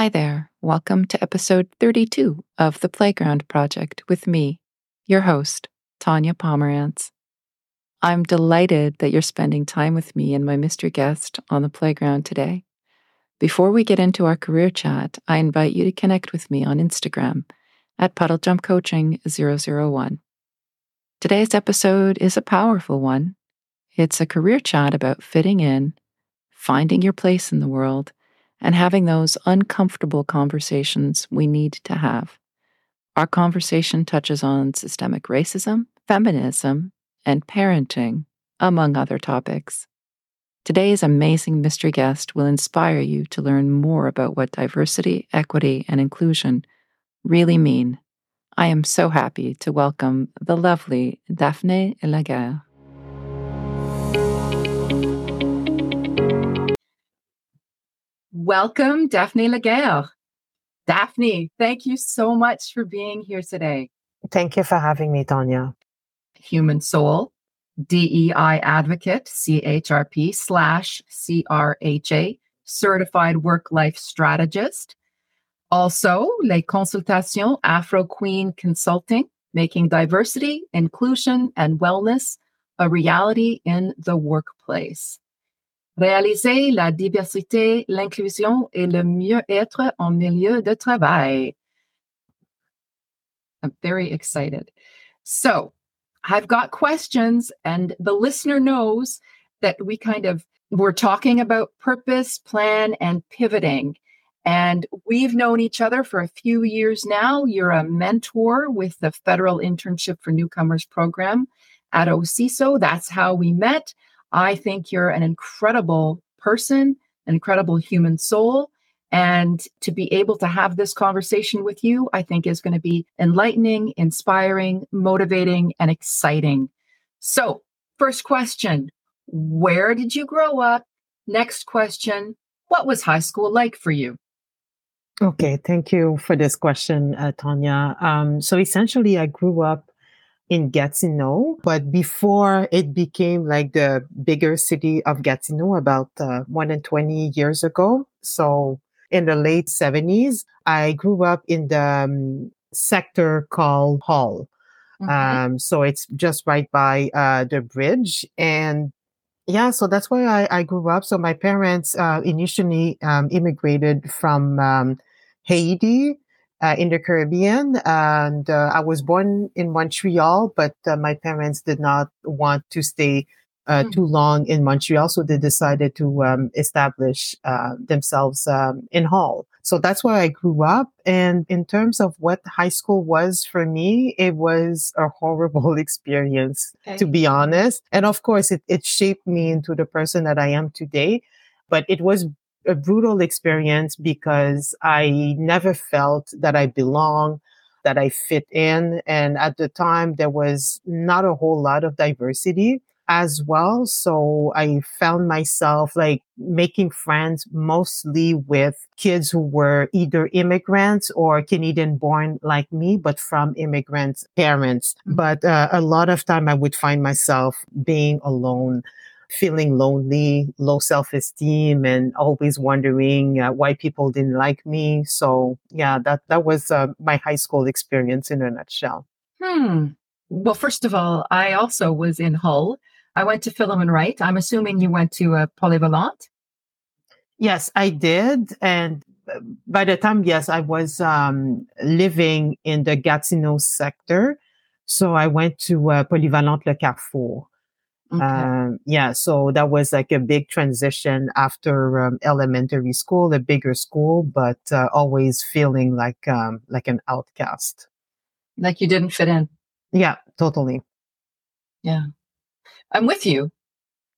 Hi there. Welcome to episode 32 of The Playground Project with me, your host, Tanya Pomerantz. I'm delighted that you're spending time with me and my mystery guest on the playground today. Before we get into our career chat, I invite you to connect with me on Instagram at Puddle Jump Coaching 001. Today's episode is a powerful one. It's a career chat about fitting in, finding your place in the world, and having those uncomfortable conversations we need to have. Our conversation touches on systemic racism, feminism, and parenting, among other topics. Today's amazing mystery guest will inspire you to learn more about what diversity, equity, and inclusion really mean. I am so happy to welcome the lovely Daphne Laguerre. Welcome, Daphne Laguerre. Daphne, thank you so much for being here today. Thank you for having me, Tanya. Human Soul, DEI Advocate, CHRP slash CRHA, Certified Work Life Strategist. Also, Les Consultations Afro Queen Consulting, making diversity, inclusion, and wellness a reality in the workplace. Réaliser la diversité, l'inclusion et le mieux-être en milieu de travail. I'm very excited. So, I've got questions, and the listener knows that we kind of we're talking about purpose, plan, and pivoting. And we've known each other for a few years now. You're a mentor with the Federal Internship for Newcomers program at OCISO. That's how we met. I think you're an incredible person, an incredible human soul. And to be able to have this conversation with you, I think is going to be enlightening, inspiring, motivating, and exciting. So, first question Where did you grow up? Next question What was high school like for you? Okay, thank you for this question, uh, Tanya. Um, so, essentially, I grew up in Gatineau, but before it became like the bigger city of Gatineau about uh, more than 20 years ago. So, in the late 70s. I grew up in the um, sector called Hull. Okay. Um, so it's just right by uh, the bridge. And yeah, so that's where I, I grew up. So my parents uh, initially um, immigrated from um, Haiti. Uh, in the Caribbean, and uh, I was born in Montreal, but uh, my parents did not want to stay uh, mm. too long in Montreal, so they decided to um, establish uh, themselves um, in Hull. So that's where I grew up. And in terms of what high school was for me, it was a horrible experience, okay. to be honest. And of course, it, it shaped me into the person that I am today. But it was a brutal experience because I never felt that I belong, that I fit in. And at the time, there was not a whole lot of diversity as well. So I found myself like making friends mostly with kids who were either immigrants or Canadian born like me, but from immigrant parents. Mm-hmm. But uh, a lot of time I would find myself being alone feeling lonely, low self esteem, and always wondering uh, why people didn't like me. So, yeah, that, that was uh, my high school experience in a nutshell. Hmm. Well, first of all, I also was in Hull I went to Philemon Wright. I'm assuming you went to a Polyvalent. Yes, I did. And uh, by the time, yes, I was um, living in the Gatineau sector. So I went to uh, Polyvalente Le Carrefour. Okay. Um, yeah, so that was like a big transition after um, elementary school, a bigger school, but uh, always feeling like um, like an outcast, like you didn't fit in. Yeah, totally. Yeah. I'm with you.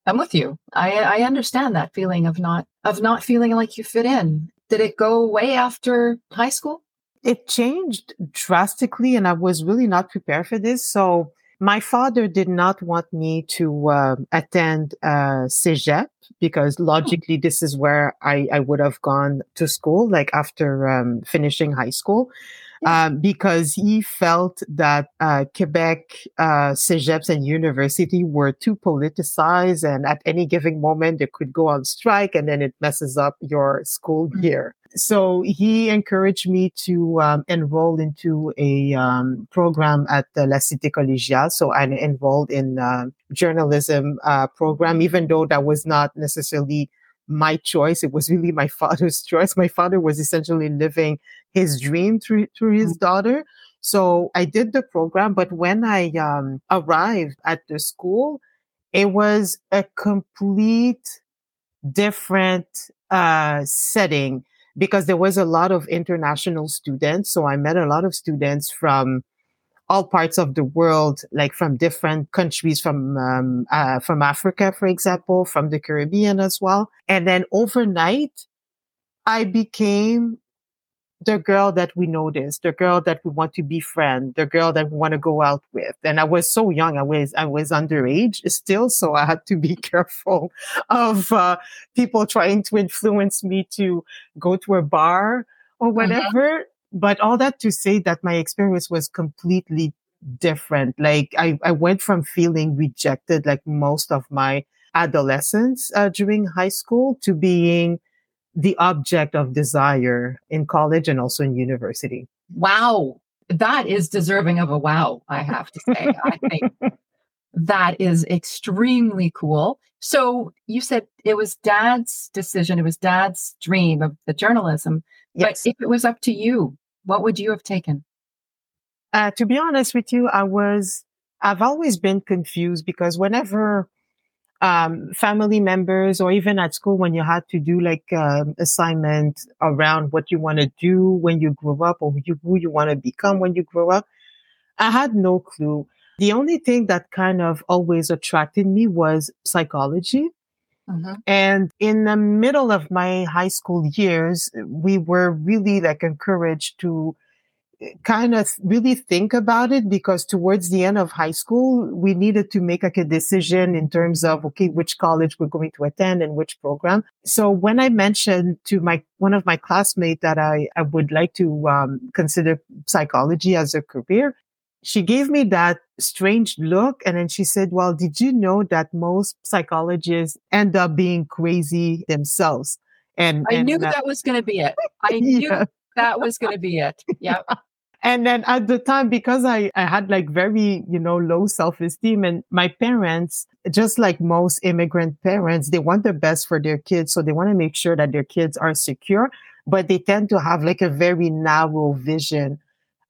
I'm with you. I I understand that feeling of not of not feeling like you fit in. Did it go away after high school? It changed drastically, and I was really not prepared for this. So my father did not want me to uh, attend uh, cégep because logically this is where I, I would have gone to school, like after um, finishing high school. Um, because he felt that uh, Quebec uh, cegeps and university were too politicized, and at any given moment they could go on strike, and then it messes up your school mm. year so he encouraged me to um, enroll into a um, program at the La Cité Collégiale. So I enrolled in uh, journalism uh, program, even though that was not necessarily my choice. It was really my father's choice. My father was essentially living his dream through through his mm-hmm. daughter. So I did the program, but when I um, arrived at the school, it was a complete different uh, setting because there was a lot of international students. So I met a lot of students from all parts of the world, like from different countries, from um, uh, from Africa, for example, from the Caribbean as well. And then overnight, I became the girl that we notice, the girl that we want to befriend, the girl that we want to go out with. And I was so young. I was, I was underage still. So I had to be careful of, uh, people trying to influence me to go to a bar or mm-hmm. whatever. But all that to say that my experience was completely different. Like I, I went from feeling rejected like most of my adolescence uh, during high school to being the object of desire in college and also in university. Wow. That is deserving of a wow, I have to say. I think that is extremely cool. So you said it was dad's decision, it was dad's dream of the journalism. Yes. But if it was up to you, what would you have taken? Uh, to be honest with you, I was, I've always been confused because whenever um, family members or even at school when you had to do like um, assignment around what you want to do when you grow up or you, who you want to become when you grow up. I had no clue. The only thing that kind of always attracted me was psychology. Mm-hmm. And in the middle of my high school years, we were really like encouraged to kind of really think about it because towards the end of high school, we needed to make like a decision in terms of, okay, which college we're going to attend and which program. So when I mentioned to my, one of my classmates that I, I would like to um, consider psychology as a career, she gave me that strange look. And then she said, well, did you know that most psychologists end up being crazy themselves? And I and, knew that was going to be it. I knew yeah. that was going to be it. Yeah. And then at the time, because I, I had like very, you know, low self-esteem and my parents, just like most immigrant parents, they want the best for their kids. So they want to make sure that their kids are secure, but they tend to have like a very narrow vision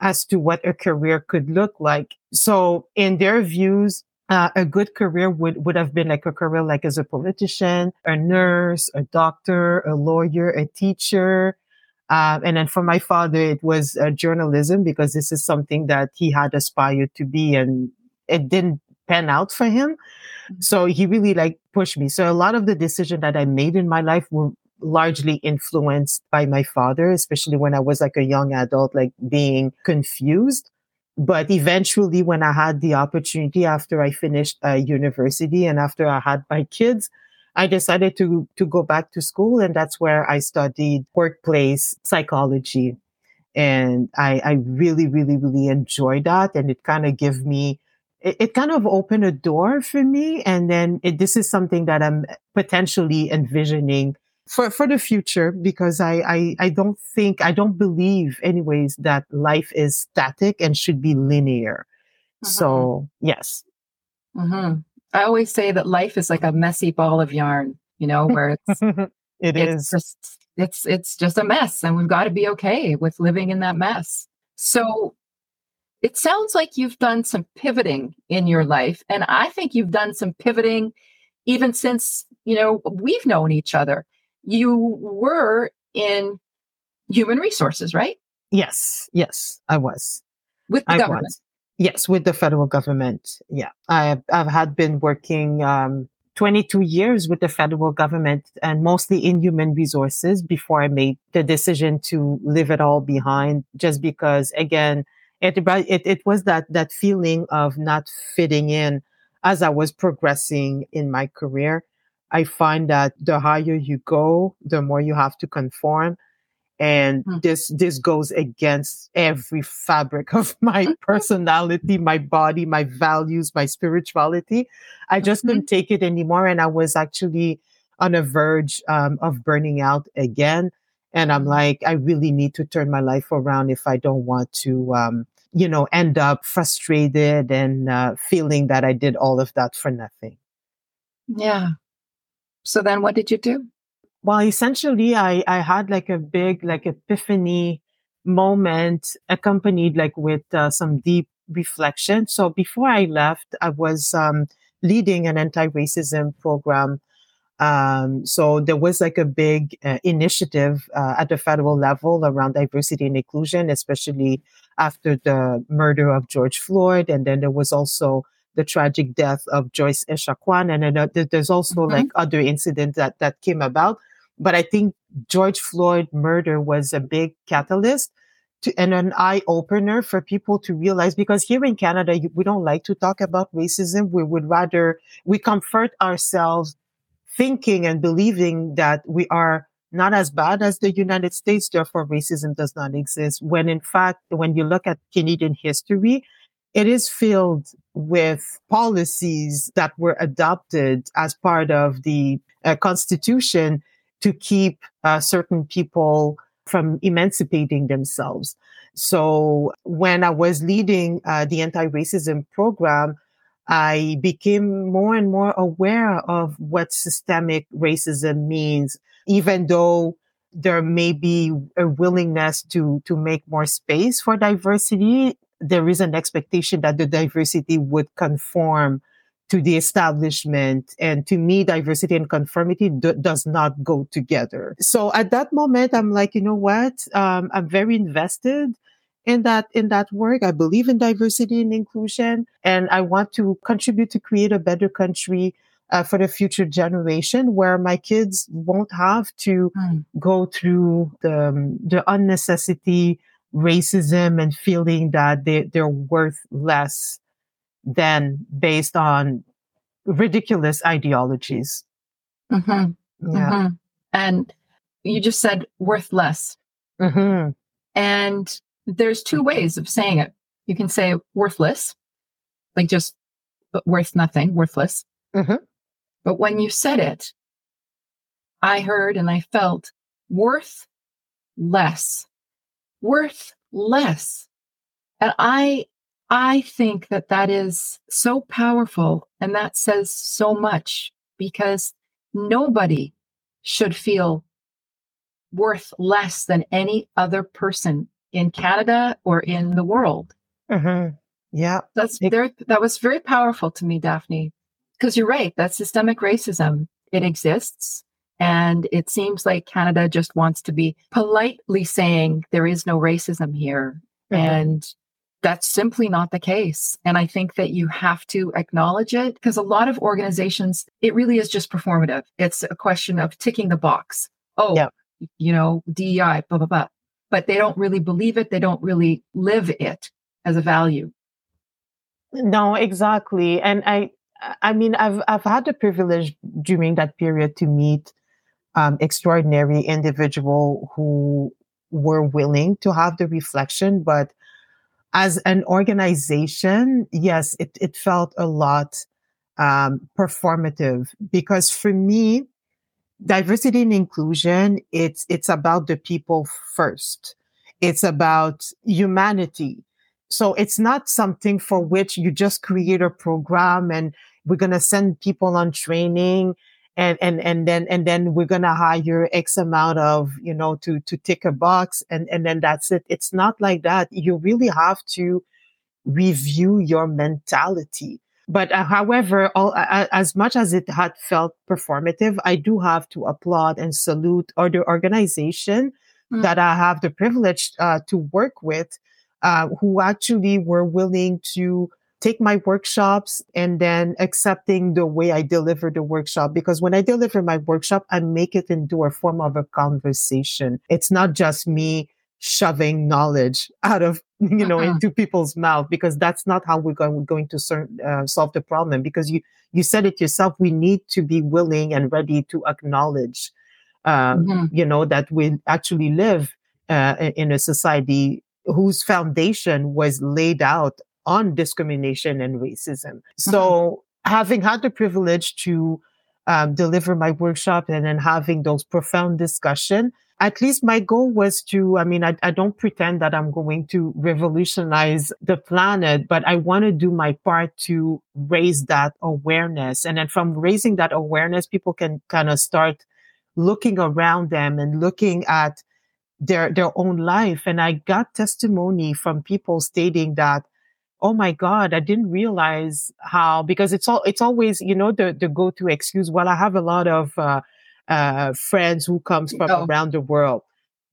as to what a career could look like. So in their views, uh, a good career would, would have been like a career like as a politician, a nurse, a doctor, a lawyer, a teacher, uh, and then for my father, it was uh, journalism because this is something that he had aspired to be and it didn't pan out for him. Mm-hmm. So he really like pushed me. So a lot of the decision that I made in my life were largely influenced by my father, especially when I was like a young adult, like being confused. But eventually, when I had the opportunity after I finished uh, university and after I had my kids, I decided to, to go back to school and that's where I studied workplace psychology. And I, I really, really, really enjoyed that. And it kind of gave me, it, kind of opened a door for me. And then it, this is something that I'm potentially envisioning for, for the future because I, I, I don't think, I don't believe anyways that life is static and should be linear. Mm-hmm. So yes. Mm-hmm. I always say that life is like a messy ball of yarn, you know, where it's it it's is. just it's it's just a mess and we've got to be okay with living in that mess. So it sounds like you've done some pivoting in your life and I think you've done some pivoting even since, you know, we've known each other. You were in human resources, right? Yes. Yes, I was. With the I government. Was. Yes, with the federal government. Yeah, I've I've had been working um, 22 years with the federal government and mostly in human resources before I made the decision to leave it all behind. Just because, again, it it, it was that that feeling of not fitting in as I was progressing in my career. I find that the higher you go, the more you have to conform. And mm. this, this goes against every fabric of my personality, my body, my values, my spirituality. I just mm-hmm. couldn't take it anymore. And I was actually on a verge um, of burning out again. And I'm mm-hmm. like, I really need to turn my life around if I don't want to, um, you know, end up frustrated and uh, feeling that I did all of that for nothing. Yeah. So then what did you do? Well, essentially I, I had like a big, like epiphany moment accompanied like with uh, some deep reflection. So before I left, I was, um, leading an anti-racism program. Um, so there was like a big uh, initiative uh, at the federal level around diversity and inclusion, especially after the murder of George Floyd. And then there was also the tragic death of Joyce Echaquan. And then uh, there's also mm-hmm. like other incidents that, that came about. But I think George Floyd murder was a big catalyst to, and an eye opener for people to realize because here in Canada, we don't like to talk about racism. We would rather, we comfort ourselves thinking and believing that we are not as bad as the United States, therefore racism does not exist. When in fact, when you look at Canadian history, it is filled with policies that were adopted as part of the uh, constitution to keep uh, certain people from emancipating themselves. So when I was leading uh, the anti-racism program, I became more and more aware of what systemic racism means, even though there may be a willingness to, to make more space for diversity. There is an expectation that the diversity would conform to the establishment. And to me, diversity and conformity d- does not go together. So at that moment, I'm like, you know what? Um, I'm very invested in that in that work. I believe in diversity and inclusion, and I want to contribute to create a better country uh, for the future generation, where my kids won't have to mm. go through the um, the unnecessity racism and feeling that they they're worth less than based on ridiculous ideologies. Mm-hmm. Yeah, mm-hmm. and you just said worth less. Mm-hmm. And there's two ways of saying it. You can say worthless, like just but worth nothing, worthless. Mm-hmm. But when you said it, I heard and I felt worth less, worth less. And I, I think that that is so powerful and that says so much because nobody should feel worth less than any other person in Canada or in the world. Mm-hmm. Yeah. That's there. That was very powerful to me, Daphne, because you're right. That systemic racism, it exists. And it seems like Canada just wants to be politely saying there is no racism here. Mm-hmm. And that's simply not the case. And I think that you have to acknowledge it because a lot of organizations, it really is just performative. It's a question of ticking the box. Oh, yeah. you know, DEI, blah, blah, blah but they don't really believe it. They don't really live it as a value. No, exactly. And I, I mean, I've, I've had the privilege during that period to meet um, extraordinary individual who were willing to have the reflection, but as an organization, yes, it, it felt a lot um, performative because for me, diversity and inclusion, it's, it's about the people first. It's about humanity. So it's not something for which you just create a program and we're going to send people on training and, and, and then, and then we're going to hire X amount of, you know, to, to tick a box and, and then that's it. It's not like that. You really have to review your mentality. But uh, however, all, uh, as much as it had felt performative, I do have to applaud and salute other organization mm. that I have the privilege uh, to work with, uh, who actually were willing to take my workshops and then accepting the way I deliver the workshop. Because when I deliver my workshop, I make it into a form of a conversation. It's not just me shoving knowledge out of you know uh-huh. into people's mouth because that's not how we're going, we're going to ser- uh, solve the problem because you you said it yourself we need to be willing and ready to acknowledge um, mm-hmm. you know that we actually live uh, in a society whose foundation was laid out on discrimination and racism so uh-huh. having had the privilege to um, deliver my workshop and then having those profound discussion at least my goal was to, I mean, I, I don't pretend that I'm going to revolutionize the planet, but I want to do my part to raise that awareness. And then from raising that awareness, people can kind of start looking around them and looking at their, their own life. And I got testimony from people stating that, oh my God, I didn't realize how, because it's all, it's always, you know, the, the go-to excuse. Well, I have a lot of, uh, uh, friends who comes from oh. around the world.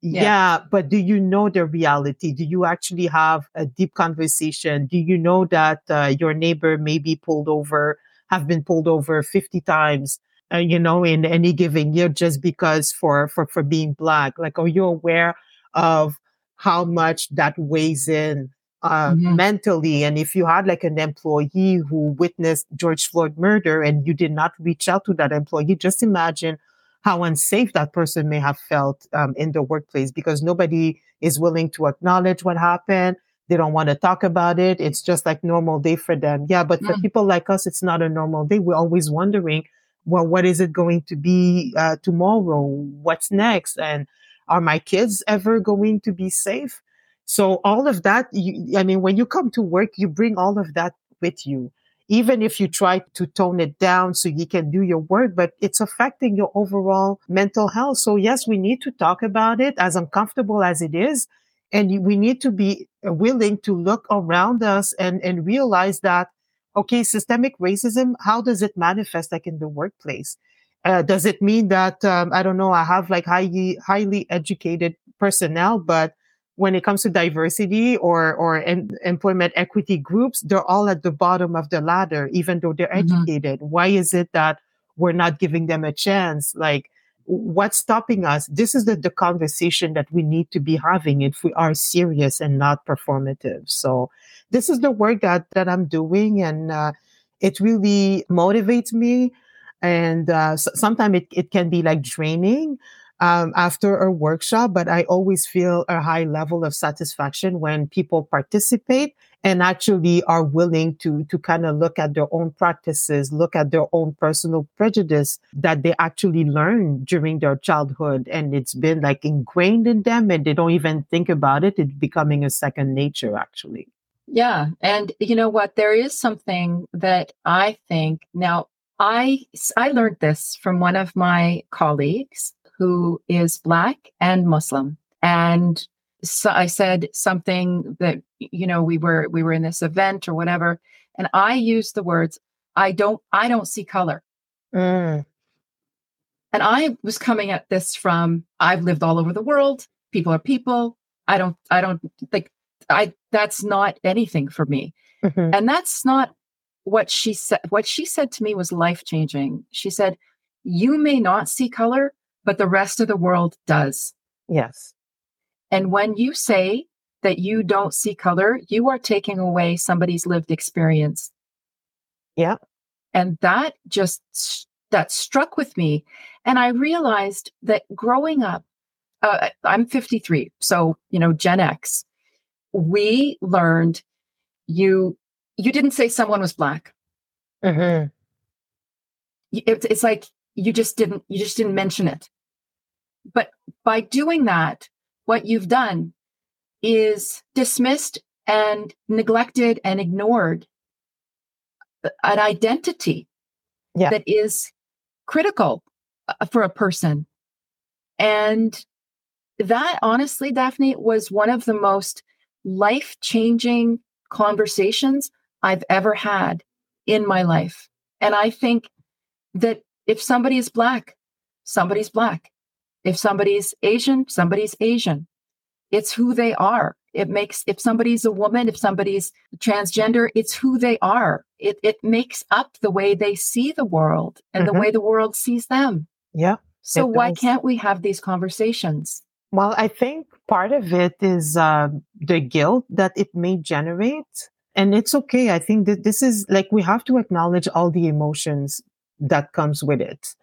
Yeah. yeah. but do you know the reality? Do you actually have a deep conversation? Do you know that uh, your neighbor may be pulled over, have been pulled over 50 times, uh, you know, in any given year just because for, for, for being black? Like, are you aware of how much that weighs in uh, mm-hmm. mentally. And if you had like an employee who witnessed George Floyd murder and you did not reach out to that employee, just imagine how unsafe that person may have felt um, in the workplace because nobody is willing to acknowledge what happened. They don't want to talk about it. It's just like normal day for them. Yeah. But for mm. people like us, it's not a normal day. We're always wondering, well, what is it going to be uh, tomorrow? What's next? And are my kids ever going to be safe? So all of that, you, I mean, when you come to work, you bring all of that with you even if you try to tone it down so you can do your work, but it's affecting your overall mental health. So yes, we need to talk about it as uncomfortable as it is. And we need to be willing to look around us and, and realize that, okay, systemic racism, how does it manifest like in the workplace? Uh, does it mean that, um, I don't know, I have like highly, highly educated personnel, but when it comes to diversity or or en- employment equity groups, they're all at the bottom of the ladder, even though they're mm-hmm. educated. Why is it that we're not giving them a chance? Like, what's stopping us? This is the, the conversation that we need to be having if we are serious and not performative. So this is the work that that I'm doing, and uh, it really motivates me. And uh, so, sometimes it, it can be like draining um, after a workshop, but I always feel a high level of satisfaction when people participate and actually are willing to, to kind of look at their own practices, look at their own personal prejudice that they actually learned during their childhood. And it's been like ingrained in them and they don't even think about it. It's becoming a second nature, actually. Yeah. And you know what? There is something that I think now I, I learned this from one of my colleagues who is Black and Muslim. And so I said something that, you know, we were, we were in this event or whatever. And I used the words, I don't, I don't see color. Mm. And I was coming at this from, I've lived all over the world. People are people. I don't, I don't think I, that's not anything for me. Mm-hmm. And that's not what she said. What she said to me was life changing. She said, you may not see color, but the rest of the world does. Yes. And when you say that you don't see color, you are taking away somebody's lived experience. Yeah. And that just that struck with me and I realized that growing up uh, I'm 53, so you know Gen X. We learned you you didn't say someone was black. Mm-hmm. It, it's like you just didn't you just didn't mention it. But by doing that, what you've done is dismissed and neglected and ignored an identity yeah. that is critical uh, for a person. And that honestly, Daphne, was one of the most life changing conversations I've ever had in my life. And I think that if somebody is Black, somebody's Black. If somebody's Asian, somebody's Asian. It's who they are. It makes, if somebody's a woman, if somebody's transgender, it's who they are. It, it makes up the way they see the world and mm-hmm. the way the world sees them. Yeah. So why does. can't we have these conversations? Well, I think part of it is uh, the guilt that it may generate. And it's okay. I think that this is like we have to acknowledge all the emotions that comes with it.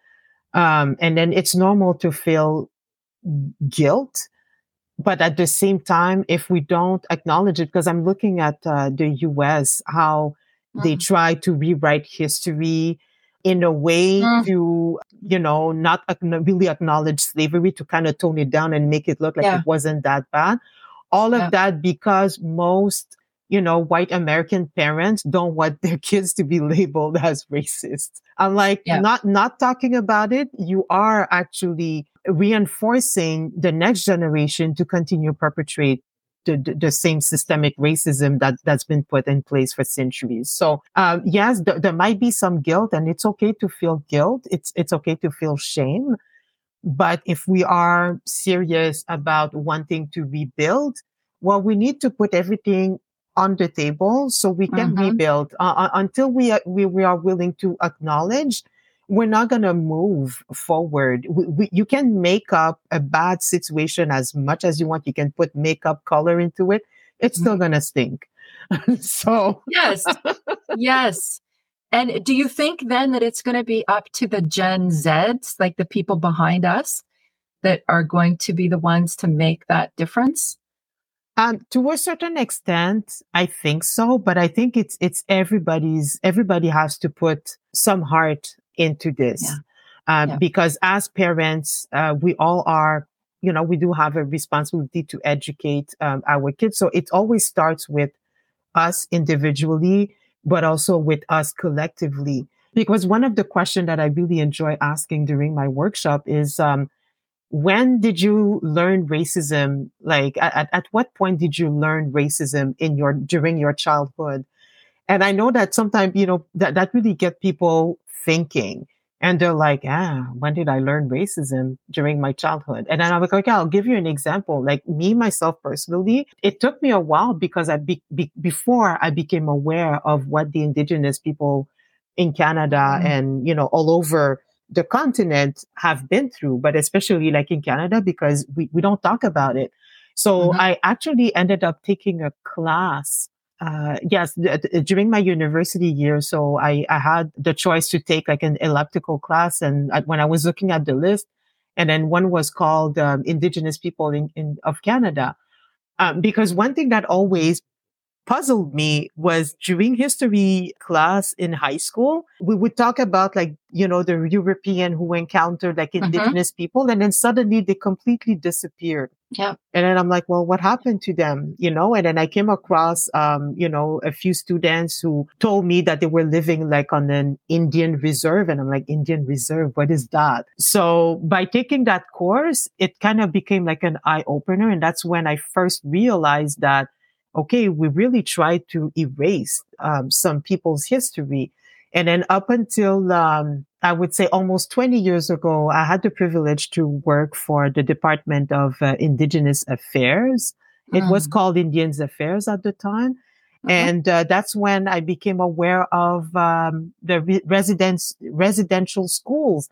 Um, and then it's normal to feel guilt. But at the same time, if we don't acknowledge it, because I'm looking at uh, the US, how mm. they try to rewrite history in a way mm. to, you know, not really acknowledge slavery to kind of tone it down and make it look like yeah. it wasn't that bad. All of yeah. that because most, you know, white American parents don't want their kids to be labeled as racist. I'm like, yeah. not, not talking about it. You are actually reinforcing the next generation to continue perpetrate the, the, the, same systemic racism that that's been put in place for centuries. So um, yes, th- there might be some guilt, and it's okay to feel guilt. It's it's okay to feel shame. But if we are serious about wanting to rebuild, well, we need to put everything on the table so we can mm-hmm. rebuild uh, uh until we, we we are willing to acknowledge we're not going to move forward. We, we, you can make up a bad situation as much as you want. You can put makeup color into it. It's still mm-hmm. going to stink. so, yes, yes. And do you think then that it's going to be up to the Gen Zs, like the people behind us, that are going to be the ones to make that difference? Um, to a certain extent, I think so, but I think it's it's everybody's. Everybody has to put some heart into this. Yeah. Um, yeah. Because as parents, uh, we all are, you know, we do have a responsibility to educate um, our kids. So it always starts with us individually, but also with us collectively. Because one of the questions that I really enjoy asking during my workshop is, um, when did you learn racism? Like at, at what point did you learn racism in your, during your childhood? And I know that sometimes, you know, that, that really get people thinking. And they're like, ah, when did I learn racism during my childhood? And then I was like, okay, I'll give you an example. Like me, myself personally, it took me a while because I be, be, before I became aware of what the indigenous people in Canada mm-hmm. and, you know, all over the continent have been through, but especially like in Canada because we, we don't talk about it. So mm-hmm. I actually ended up taking a class uh, yes, th- th- during my university year, so I, I had the choice to take like an elliptical class. And I, when I was looking at the list, and then one was called um, Indigenous People in, in of Canada, um, because one thing that always puzzled me was during history class in high school, we would talk about like, you know, the European who encountered like mm-hmm. indigenous mm-hmm. people and then suddenly they completely disappeared. Yeah. And then I'm like, well, what happened to them? You know, and then I came across, um, you know, a few students who told me that they were living like on an Indian reserve. And I'm like, Indian reserve, what is that? So by taking that course, it kind of became like an eye opener. And that's when I first realized that okay, we really tried to erase um, some people's history. And then up until, um, I would say almost 20 years ago, I had the privilege to work for the Department of uh, Indigenous Affairs. It mm. was called Indians Affairs at the time. Mm-hmm. And uh, that's when I became aware of um, the re- residence, residential schools.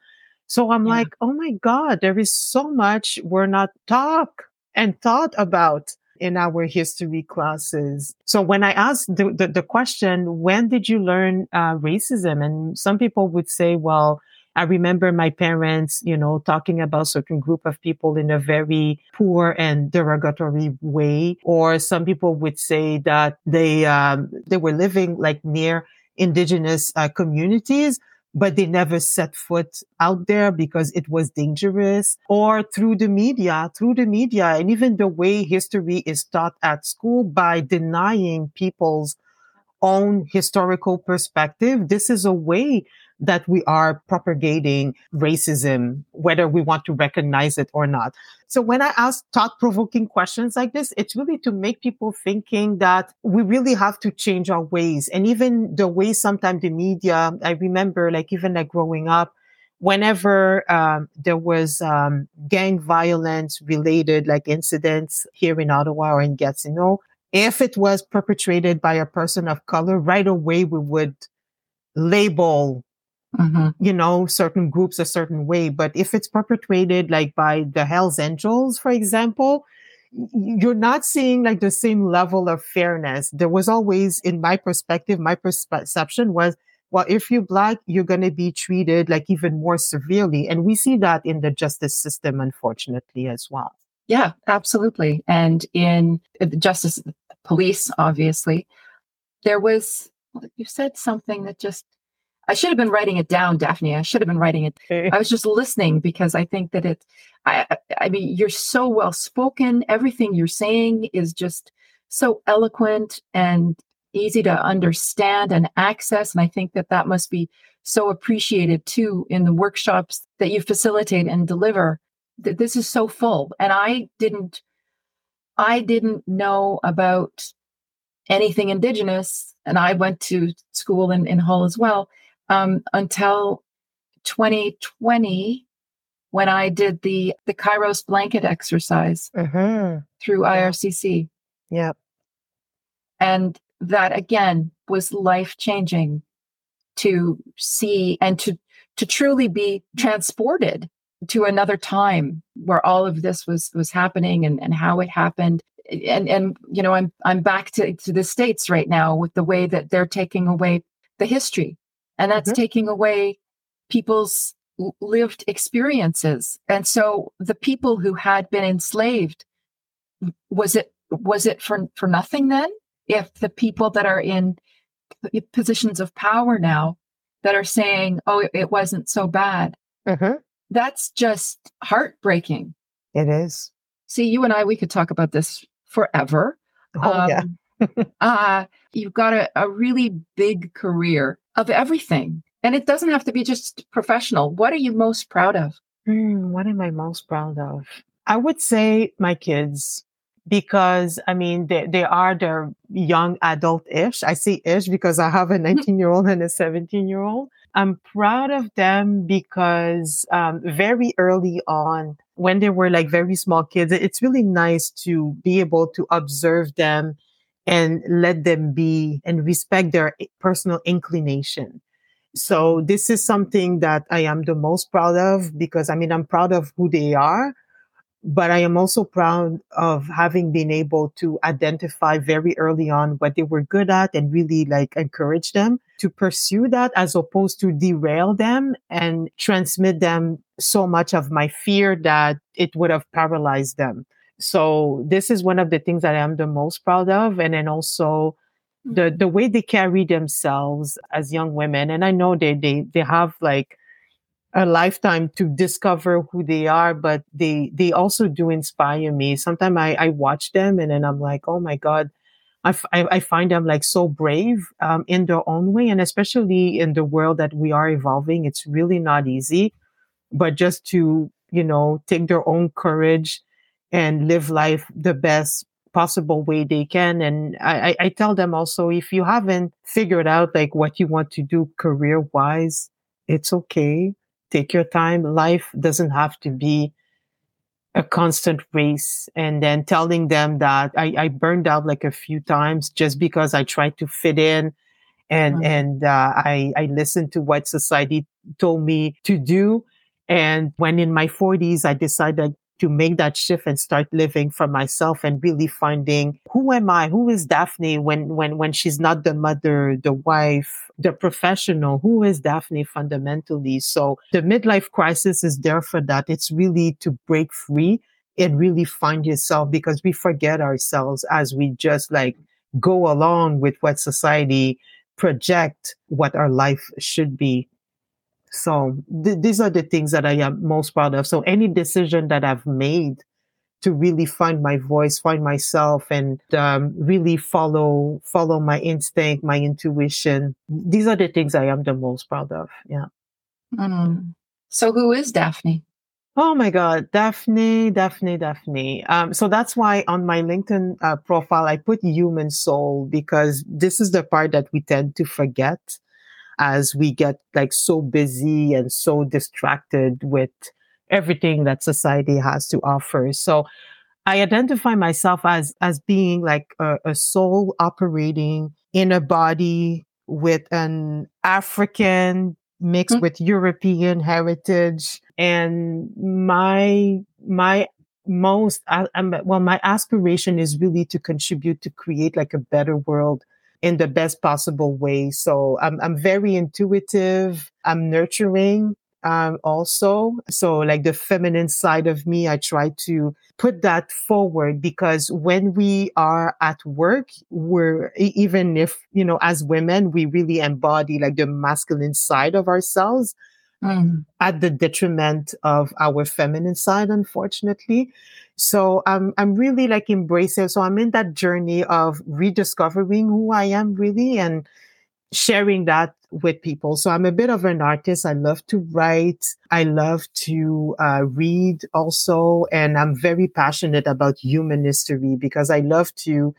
So I'm yeah. like, oh my God, there is so much we're not talk and thought about in our history classes. So when I asked the, the, the question, when did you learn uh, racism? And some people would say, well, I remember my parents, you know, talking about certain group of people in a very poor and derogatory way. Or some people would say that they, um, they were living like near indigenous uh, communities but they never set foot out there because it was dangerous or through the media, through the media. And even the way history is taught at school by denying people's own historical perspective. This is a way that we are propagating racism, whether we want to recognize it or not. So when I ask thought provoking questions like this, it's really to make people thinking that we really have to change our ways. And even the way sometimes the media, I remember like even like growing up, whenever um, there was um, gang violence related like incidents here in Ottawa or in Gatineau, if it was perpetrated by a person of color, right away we would label mm-hmm. you know, certain groups a certain way. But if it's perpetrated like by the Hells Angels, for example, you're not seeing like the same level of fairness. There was always, in my perspective, my perception was, well, if you're black, you're going to be treated like even more severely. And we see that in the justice system, unfortunately, as well. Yeah, absolutely. And in the justice police, obviously, there was, you said something that just, I should have been writing it down, Daphne. I should have been writing it. I was just listening because I think that it, I, I mean, you're so well spoken. Everything you're saying is just so eloquent and easy to understand and access. And I think that that must be so appreciated too in the workshops that you facilitate and deliver. That this is so full. And I didn't, I didn't know about anything indigenous. And I went to school in, in Hull as well um, until 2020 when I did the the Kairos blanket exercise mm-hmm. through IRCC. Yep. And that again was life changing to see and to to truly be transported to another time where all of this was was happening and, and how it happened. And and you know i'm i'm back to, to the states right now with the way that they're taking away the history. And that's mm-hmm. taking away people's lived experiences. And so the people who had been enslaved was it was it for for nothing then? If the people that are in positions of power now that are saying, oh, it wasn't so bad, mm-hmm. That's just heartbreaking. It is. See, you and I, we could talk about this forever. Oh, um, yeah. uh, you've got a, a really big career of everything. And it doesn't have to be just professional. What are you most proud of? Mm, what am I most proud of? I would say my kids because I mean, they, they are the young adult ish. I say ish because I have a mm-hmm. 19 year old and a 17 year old. I'm proud of them because um, very early on, when they were like very small kids, it's really nice to be able to observe them and let them be and respect their personal inclination. So this is something that I am the most proud of because I mean, I'm proud of who they are, but I am also proud of having been able to identify very early on what they were good at and really like encourage them to pursue that as opposed to derail them and transmit them so much of my fear that it would have paralyzed them. So this is one of the things that I am the most proud of. And then also the, mm-hmm. the way they carry themselves as young women. And I know they, they, they have like, a lifetime to discover who they are, but they, they also do inspire me. Sometimes I, I watch them and then I'm like, oh my God, I, f- I find them like so brave um, in their own way. And especially in the world that we are evolving, it's really not easy. But just to, you know, take their own courage and live life the best possible way they can. And I, I tell them also, if you haven't figured out like what you want to do career wise, it's okay take your time. Life doesn't have to be a constant race and then telling them that I, I burned out like a few times just because I tried to fit in and, mm-hmm. and, uh, I, I listened to what society told me to do. And when in my forties, I decided to make that shift and start living for myself and really finding who am I? Who is Daphne when, when, when she's not the mother, the wife, the professional? Who is Daphne fundamentally? So the midlife crisis is there for that. It's really to break free and really find yourself because we forget ourselves as we just like go along with what society project what our life should be so th- these are the things that I am most proud of. So any decision that I've made to really find my voice, find myself, and um, really follow follow my instinct, my intuition. These are the things I am the most proud of. Yeah. Mm. So who is Daphne? Oh my God, Daphne, Daphne, Daphne. Um, so that's why on my LinkedIn uh, profile, I put human soul because this is the part that we tend to forget as we get like so busy and so distracted with everything that society has to offer. So I identify myself as, as being like a, a soul operating in a body with an African mixed mm-hmm. with European heritage. And my, my most, I, well, my aspiration is really to contribute to create like a better world in the best possible way. So I'm, I'm very intuitive. I'm nurturing um, also. So like the feminine side of me, I try to put that forward because when we are at work, we're even if, you know, as women, we really embody like the masculine side of ourselves. Mm. At the detriment of our feminine side, unfortunately. So I'm I'm really like embracing. So I'm in that journey of rediscovering who I am really and sharing that with people. So I'm a bit of an artist. I love to write. I love to uh, read also. And I'm very passionate about human history because I love to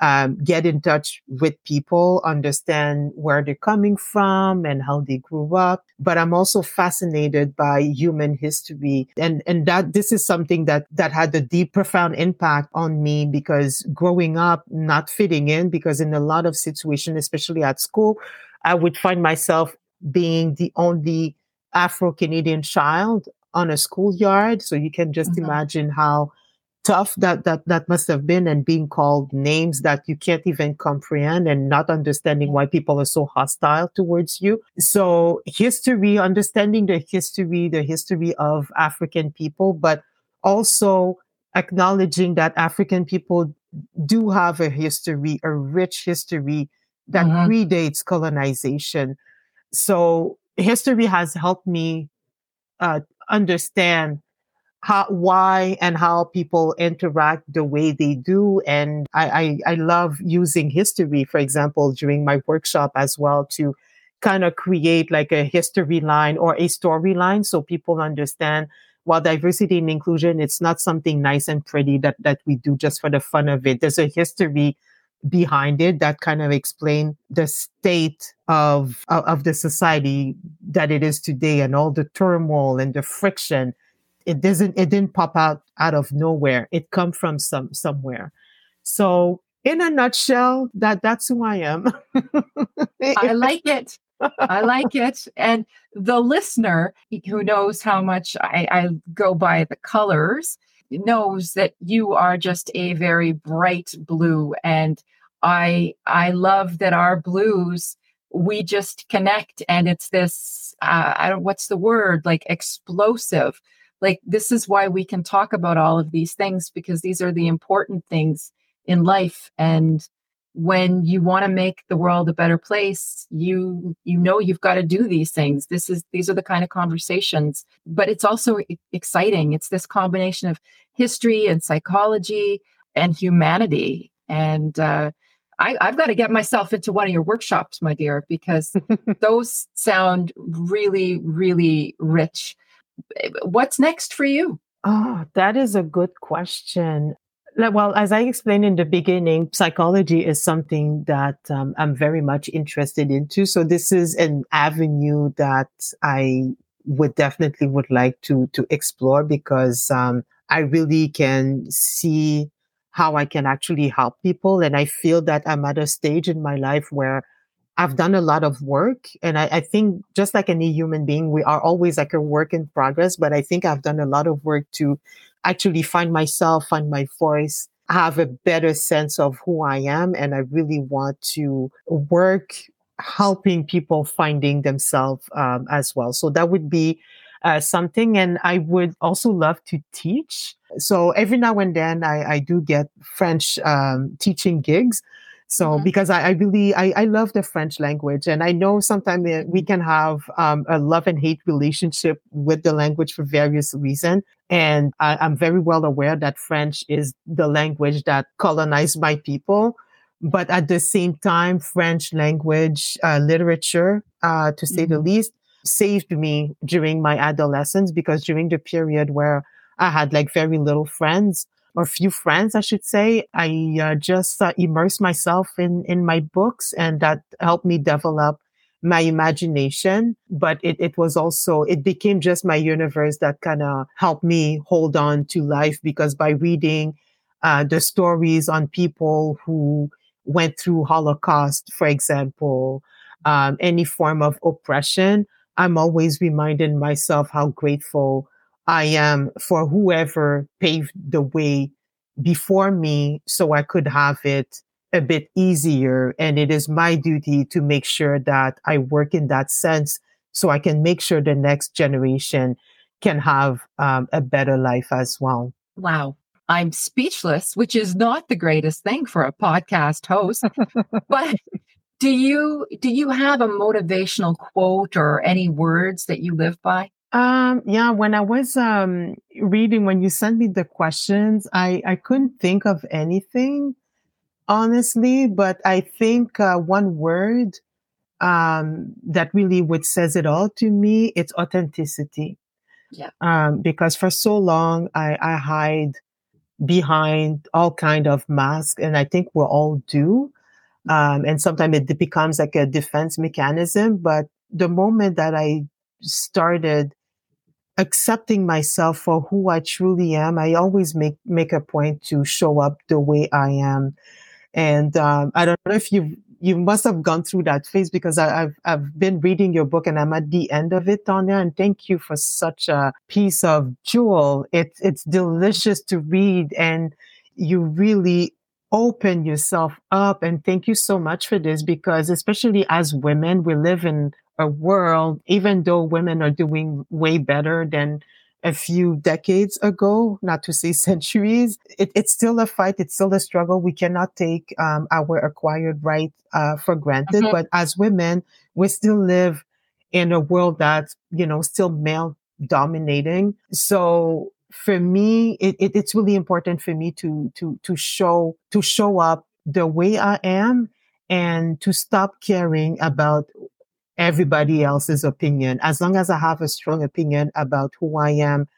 um, get in touch with people, understand where they're coming from and how they grew up. But I'm also fascinated by human history. And, and that this is something that, that had a deep, profound impact on me because growing up, not fitting in, because in a lot of situations, especially at school, I would find myself being the only Afro Canadian child on a schoolyard. So you can just mm-hmm. imagine how tough that that that must have been and being called names that you can't even comprehend and not understanding why people are so hostile towards you so history understanding the history the history of african people but also acknowledging that african people do have a history a rich history that mm-hmm. predates colonization so history has helped me uh, understand how, why and how people interact the way they do. And I, I, I love using history, for example, during my workshop as well to kind of create like a history line or a storyline so people understand while diversity and inclusion, it's not something nice and pretty that, that we do just for the fun of it. There's a history behind it that kind of explain the state of, of, of the society that it is today and all the turmoil and the friction it doesn't it didn't pop out out of nowhere. It come from some somewhere. So in a nutshell that that's who i am. I like it. I like it. And the listener who knows how much I, I go by the colors knows that you are just a very bright blue. And i i love that our blues we just connect. And it's this uh, i don't what's the word? Like explosive like this is why we can talk about all of these things because these are the important things in life. And when you want to make the world a better place you you know you've got to do these things. This is these are the kind of conversations. But it's also exciting. It's this combination of history and psychology and humanity. And uh, I, i've got to get myself into one of your workshops, my dear, because those sound really, really rich what's next for you? Oh, that is a good question. Well, as I explained in the beginning, psychology is something that um, I'm very much interested into. So this is an avenue that I would definitely would like to to explore because um, I really can see how I can actually help people, and I feel that I'm at a stage in my life where I've done a lot of work and I, I, think just like any human being, we are always like a work in progress, but I think I've done a lot of work to actually find myself, find my voice, have a better sense of who I am. And I really want to work helping people finding themselves um, as well. So that would be uh, something. And I would also love to teach. So every now and then I, I do get French um, teaching gigs. So mm-hmm. because I, I really I, I love the French language and I know sometimes we mm-hmm. can have um, a love and hate relationship with the language for various reasons. And I, I'm very well aware that French is the language that colonized my people. But at the same time, French language uh, literature, uh, to say mm-hmm. the least, saved me during my adolescence because during the period where I had like very little friends, or few friends, I should say. I uh, just uh, immersed myself in, in my books and that helped me develop my imagination. But it, it was also, it became just my universe that kind of helped me hold on to life because by reading uh, the stories on people who went through Holocaust, for example, um, any form of oppression, I'm always reminding myself how grateful I am for whoever paved the way before me so I could have it a bit easier. And it is my duty to make sure that I work in that sense so I can make sure the next generation can have um, a better life as well. Wow. I'm speechless, which is not the greatest thing for a podcast host. but do you do you have a motivational quote or any words that you live by? Um, yeah, when I was um, reading, when you sent me the questions, I, I couldn't think of anything, honestly, but I think uh, one word um, that really would says it all to me, it's authenticity. Yeah. Um, because for so long, I, I hide behind all kind of masks, and I think we all do. Um, and sometimes it becomes like a defense mechanism. But the moment that I started accepting myself for who I truly am, I always make make a point to show up the way I am. And um, I don't know if you you must have gone through that phase because I, have I've been reading your book and I'm at the end of it, Tanya. And thank you for such a piece of jewel. It's it's delicious to read, and you really open yourself up. And thank you so much for this because, especially as women, we live in a world, even though women are doing way better than a few decades ago, not to say centuries, it, it's still a fight. It's still a struggle. We cannot take um, our acquired right uh, for granted. Mm-hmm. But as women, we still live in a world that's, you know, still male dominating. So for me, it, it, it's really important for me to, to, to show, to show up the way I am and to stop caring about everybody else's opinion. As long as I have a strong opinion about who I am,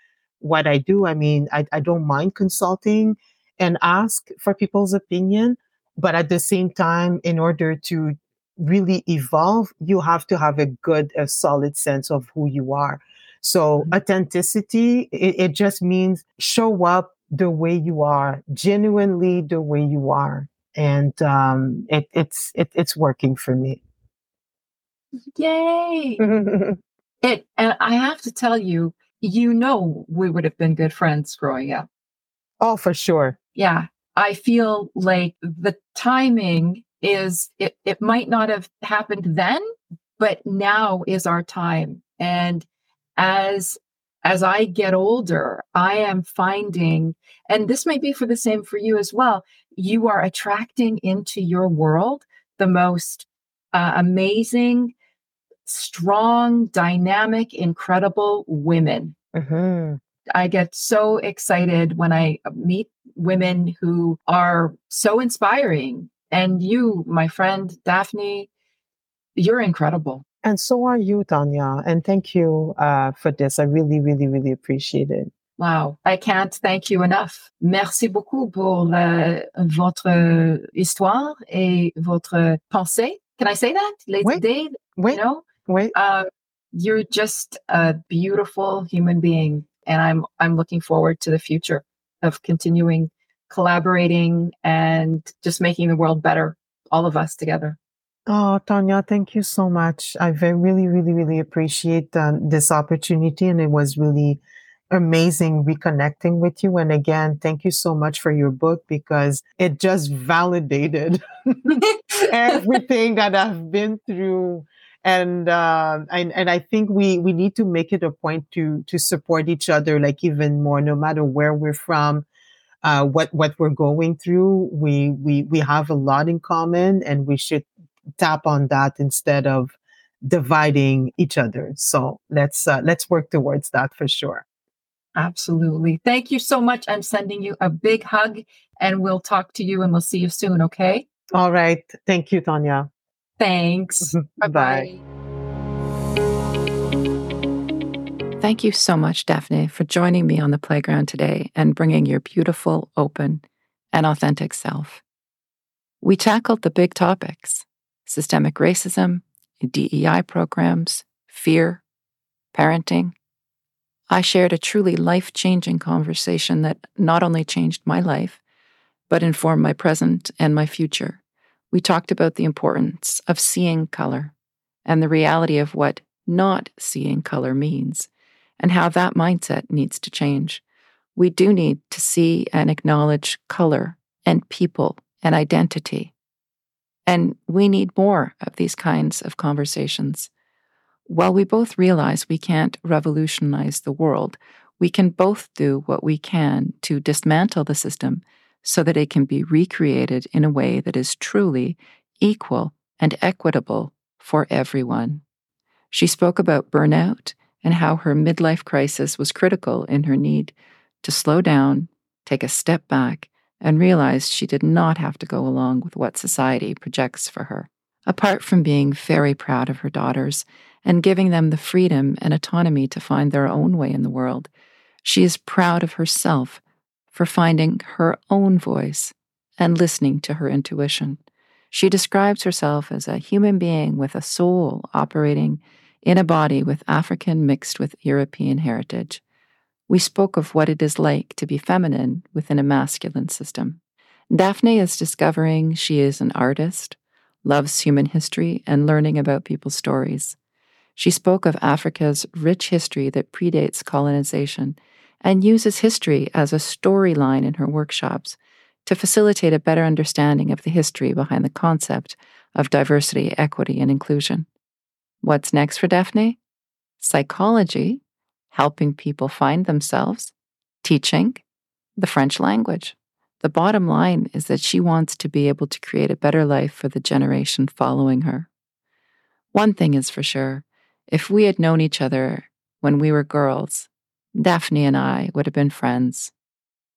what I do, I mean, I, I don't mind consulting and ask for people's opinion. But at the same time, in order to really evolve, you have to have a good, a solid sense of who you are. So mm-hmm. authenticity, it, it just means show up the way you are, genuinely the way you are. And um, it, it's it, it's working for me. Yay! it and I have to tell you, you know, we would have been good friends growing up. Oh, for sure. Yeah, I feel like the timing is it. It might not have happened then, but now is our time. And as as I get older, I am finding, and this may be for the same for you as well, you are attracting into your world the most uh, amazing, strong, dynamic, incredible women. Mm-hmm. I get so excited when I meet women who are so inspiring. And you, my friend Daphne, you're incredible. And so are you, Tanya. And thank you uh, for this. I really, really, really appreciate it. Wow, I can't thank you enough. Merci beaucoup pour votre histoire et votre pensée. Can I say that? Les oui. idées, oui. you know? Oui. Uh, you're just a beautiful human being, and I'm I'm looking forward to the future of continuing collaborating and just making the world better, all of us together. Oh, Tanya, thank you so much. I very, really, really, really appreciate um, this opportunity, and it was really amazing reconnecting with you. And again, thank you so much for your book because it just validated everything that I've been through and uh, and and I think we we need to make it a point to to support each other like even more, no matter where we're from, uh, what what we're going through. We we we have a lot in common, and we should tap on that instead of dividing each other. So let's uh, let's work towards that for sure. Absolutely. Thank you so much. I'm sending you a big hug, and we'll talk to you, and we'll see you soon. Okay. All right. Thank you, Tanya. Thanks. Bye. Bye. Thank you so much, Daphne, for joining me on the playground today and bringing your beautiful, open, and authentic self. We tackled the big topics systemic racism, DEI programs, fear, parenting. I shared a truly life changing conversation that not only changed my life, but informed my present and my future we talked about the importance of seeing color and the reality of what not seeing color means and how that mindset needs to change. We do need to see and acknowledge color and people and identity. And we need more of these kinds of conversations. While we both realize we can't revolutionize the world, we can both do what we can to dismantle the system so that it can be recreated in a way that is truly equal and equitable for everyone. She spoke about burnout and how her midlife crisis was critical in her need to slow down, take a step back, and realize she did not have to go along with what society projects for her. Apart from being very proud of her daughters and giving them the freedom and autonomy to find their own way in the world, she is proud of herself for finding her own voice and listening to her intuition. She describes herself as a human being with a soul operating in a body with African mixed with European heritage. We spoke of what it is like to be feminine within a masculine system. Daphne is discovering she is an artist, loves human history, and learning about people's stories. She spoke of Africa's rich history that predates colonization and uses history as a storyline in her workshops to facilitate a better understanding of the history behind the concept of diversity, equity, and inclusion. What's next for Daphne? Psychology, helping people find themselves, teaching, the French language. The bottom line is that she wants to be able to create a better life for the generation following her. One thing is for sure if we had known each other when we were girls, Daphne and I would have been friends.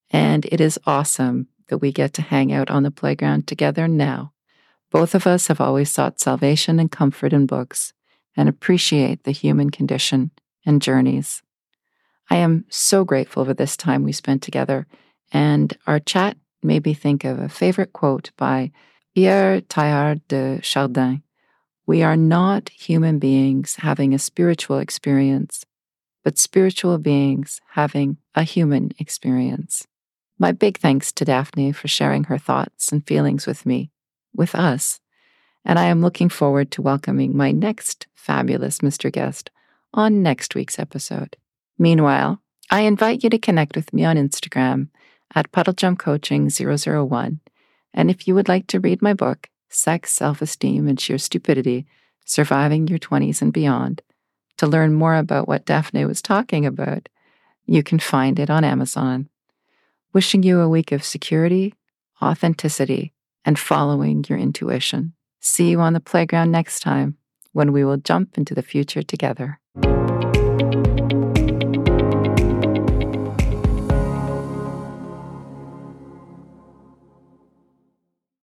And it is awesome that we get to hang out on the playground together now. Both of us have always sought salvation and comfort in books and appreciate the human condition and journeys. I am so grateful for this time we spent together, and our chat made me think of a favorite quote by Pierre Teilhard de Chardin We are not human beings having a spiritual experience, but spiritual beings having a human experience. My big thanks to Daphne for sharing her thoughts and feelings with me, with us, and I am looking forward to welcoming my next fabulous Mr. Guest on next week's episode. Meanwhile, I invite you to connect with me on Instagram at puddlejumpcoaching001. And if you would like to read my book, Sex, Self Esteem, and Sheer Stupidity Surviving Your 20s and Beyond, to learn more about what Daphne was talking about, you can find it on Amazon. Wishing you a week of security, authenticity, and following your intuition. See you on the playground next time when we will jump into the future together.